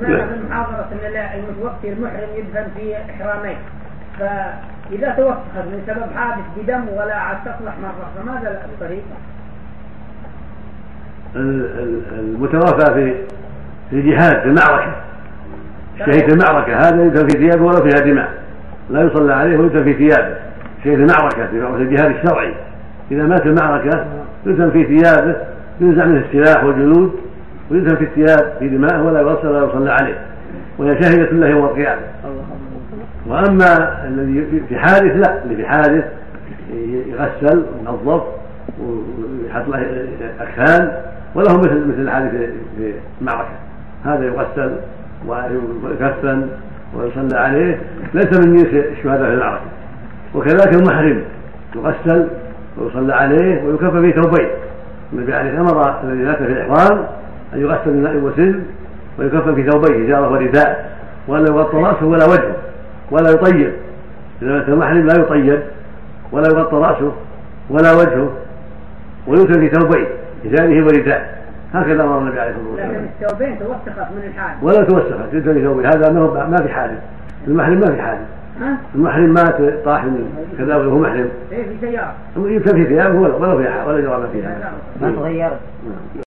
سمعنا في المحاضرة أن المتوفي المحرم يدفن في إحرامين. فإذا توفت من سبب حادث بدم ولا عاد تصلح مرة فماذا الطريق؟ ال- ال- المتوفى في في الجهاد في المعركة شهيد في المعركة هذا يدفن في ثيابه ولا فيها دماء لا يصلى عليه ويدفن في ثيابه. شهيد المعركة في معركة الجهاد الشرعي. إذا مات في المعركة يدفن في ثيابه ينزع منه السلاح والجلود. ويدفن في الثياب في دماءه ولا يغسل ولا يصلى عليه. وهي شاهدة له يوم القيامة. وأما الذي في حادث لا. اللي في حادث يغسل وينظف ويحط له أكفان وله مثل مثل الحادث في المعركة. هذا يغسل ويكفن ويصلى عليه. ليس من جنس الشهداء في المعركة. وكذلك المحرم. يغسل ويصلى عليه ويكفن في ثوبين. النبي عليه أمر الذي مات في الإحرام أن يغسل من ماء وسلم ويكفن في ثوبين حجاره ورداء ولا يغطى رأسه ولا وجهه ولا يطيب. إذا مات المحرم لا يطيب ولا يغطى رأسه ولا وجهه ويوتر في ثوبين إزاره ورداء هكذا أمر النبي عليه الصلاة لكن والسلام الثوبين توثقت من الحادث ولا توسخت يوتر في ثوبين هذا ما هو ما في حادث المحرم ما في حادث ها؟ المحرم مات طاح من كذا وهو محرم. إيه في سيارة. يكتفي ثيابه ولا ولا فيها ولا جرى ما فيها. ما تغيرت.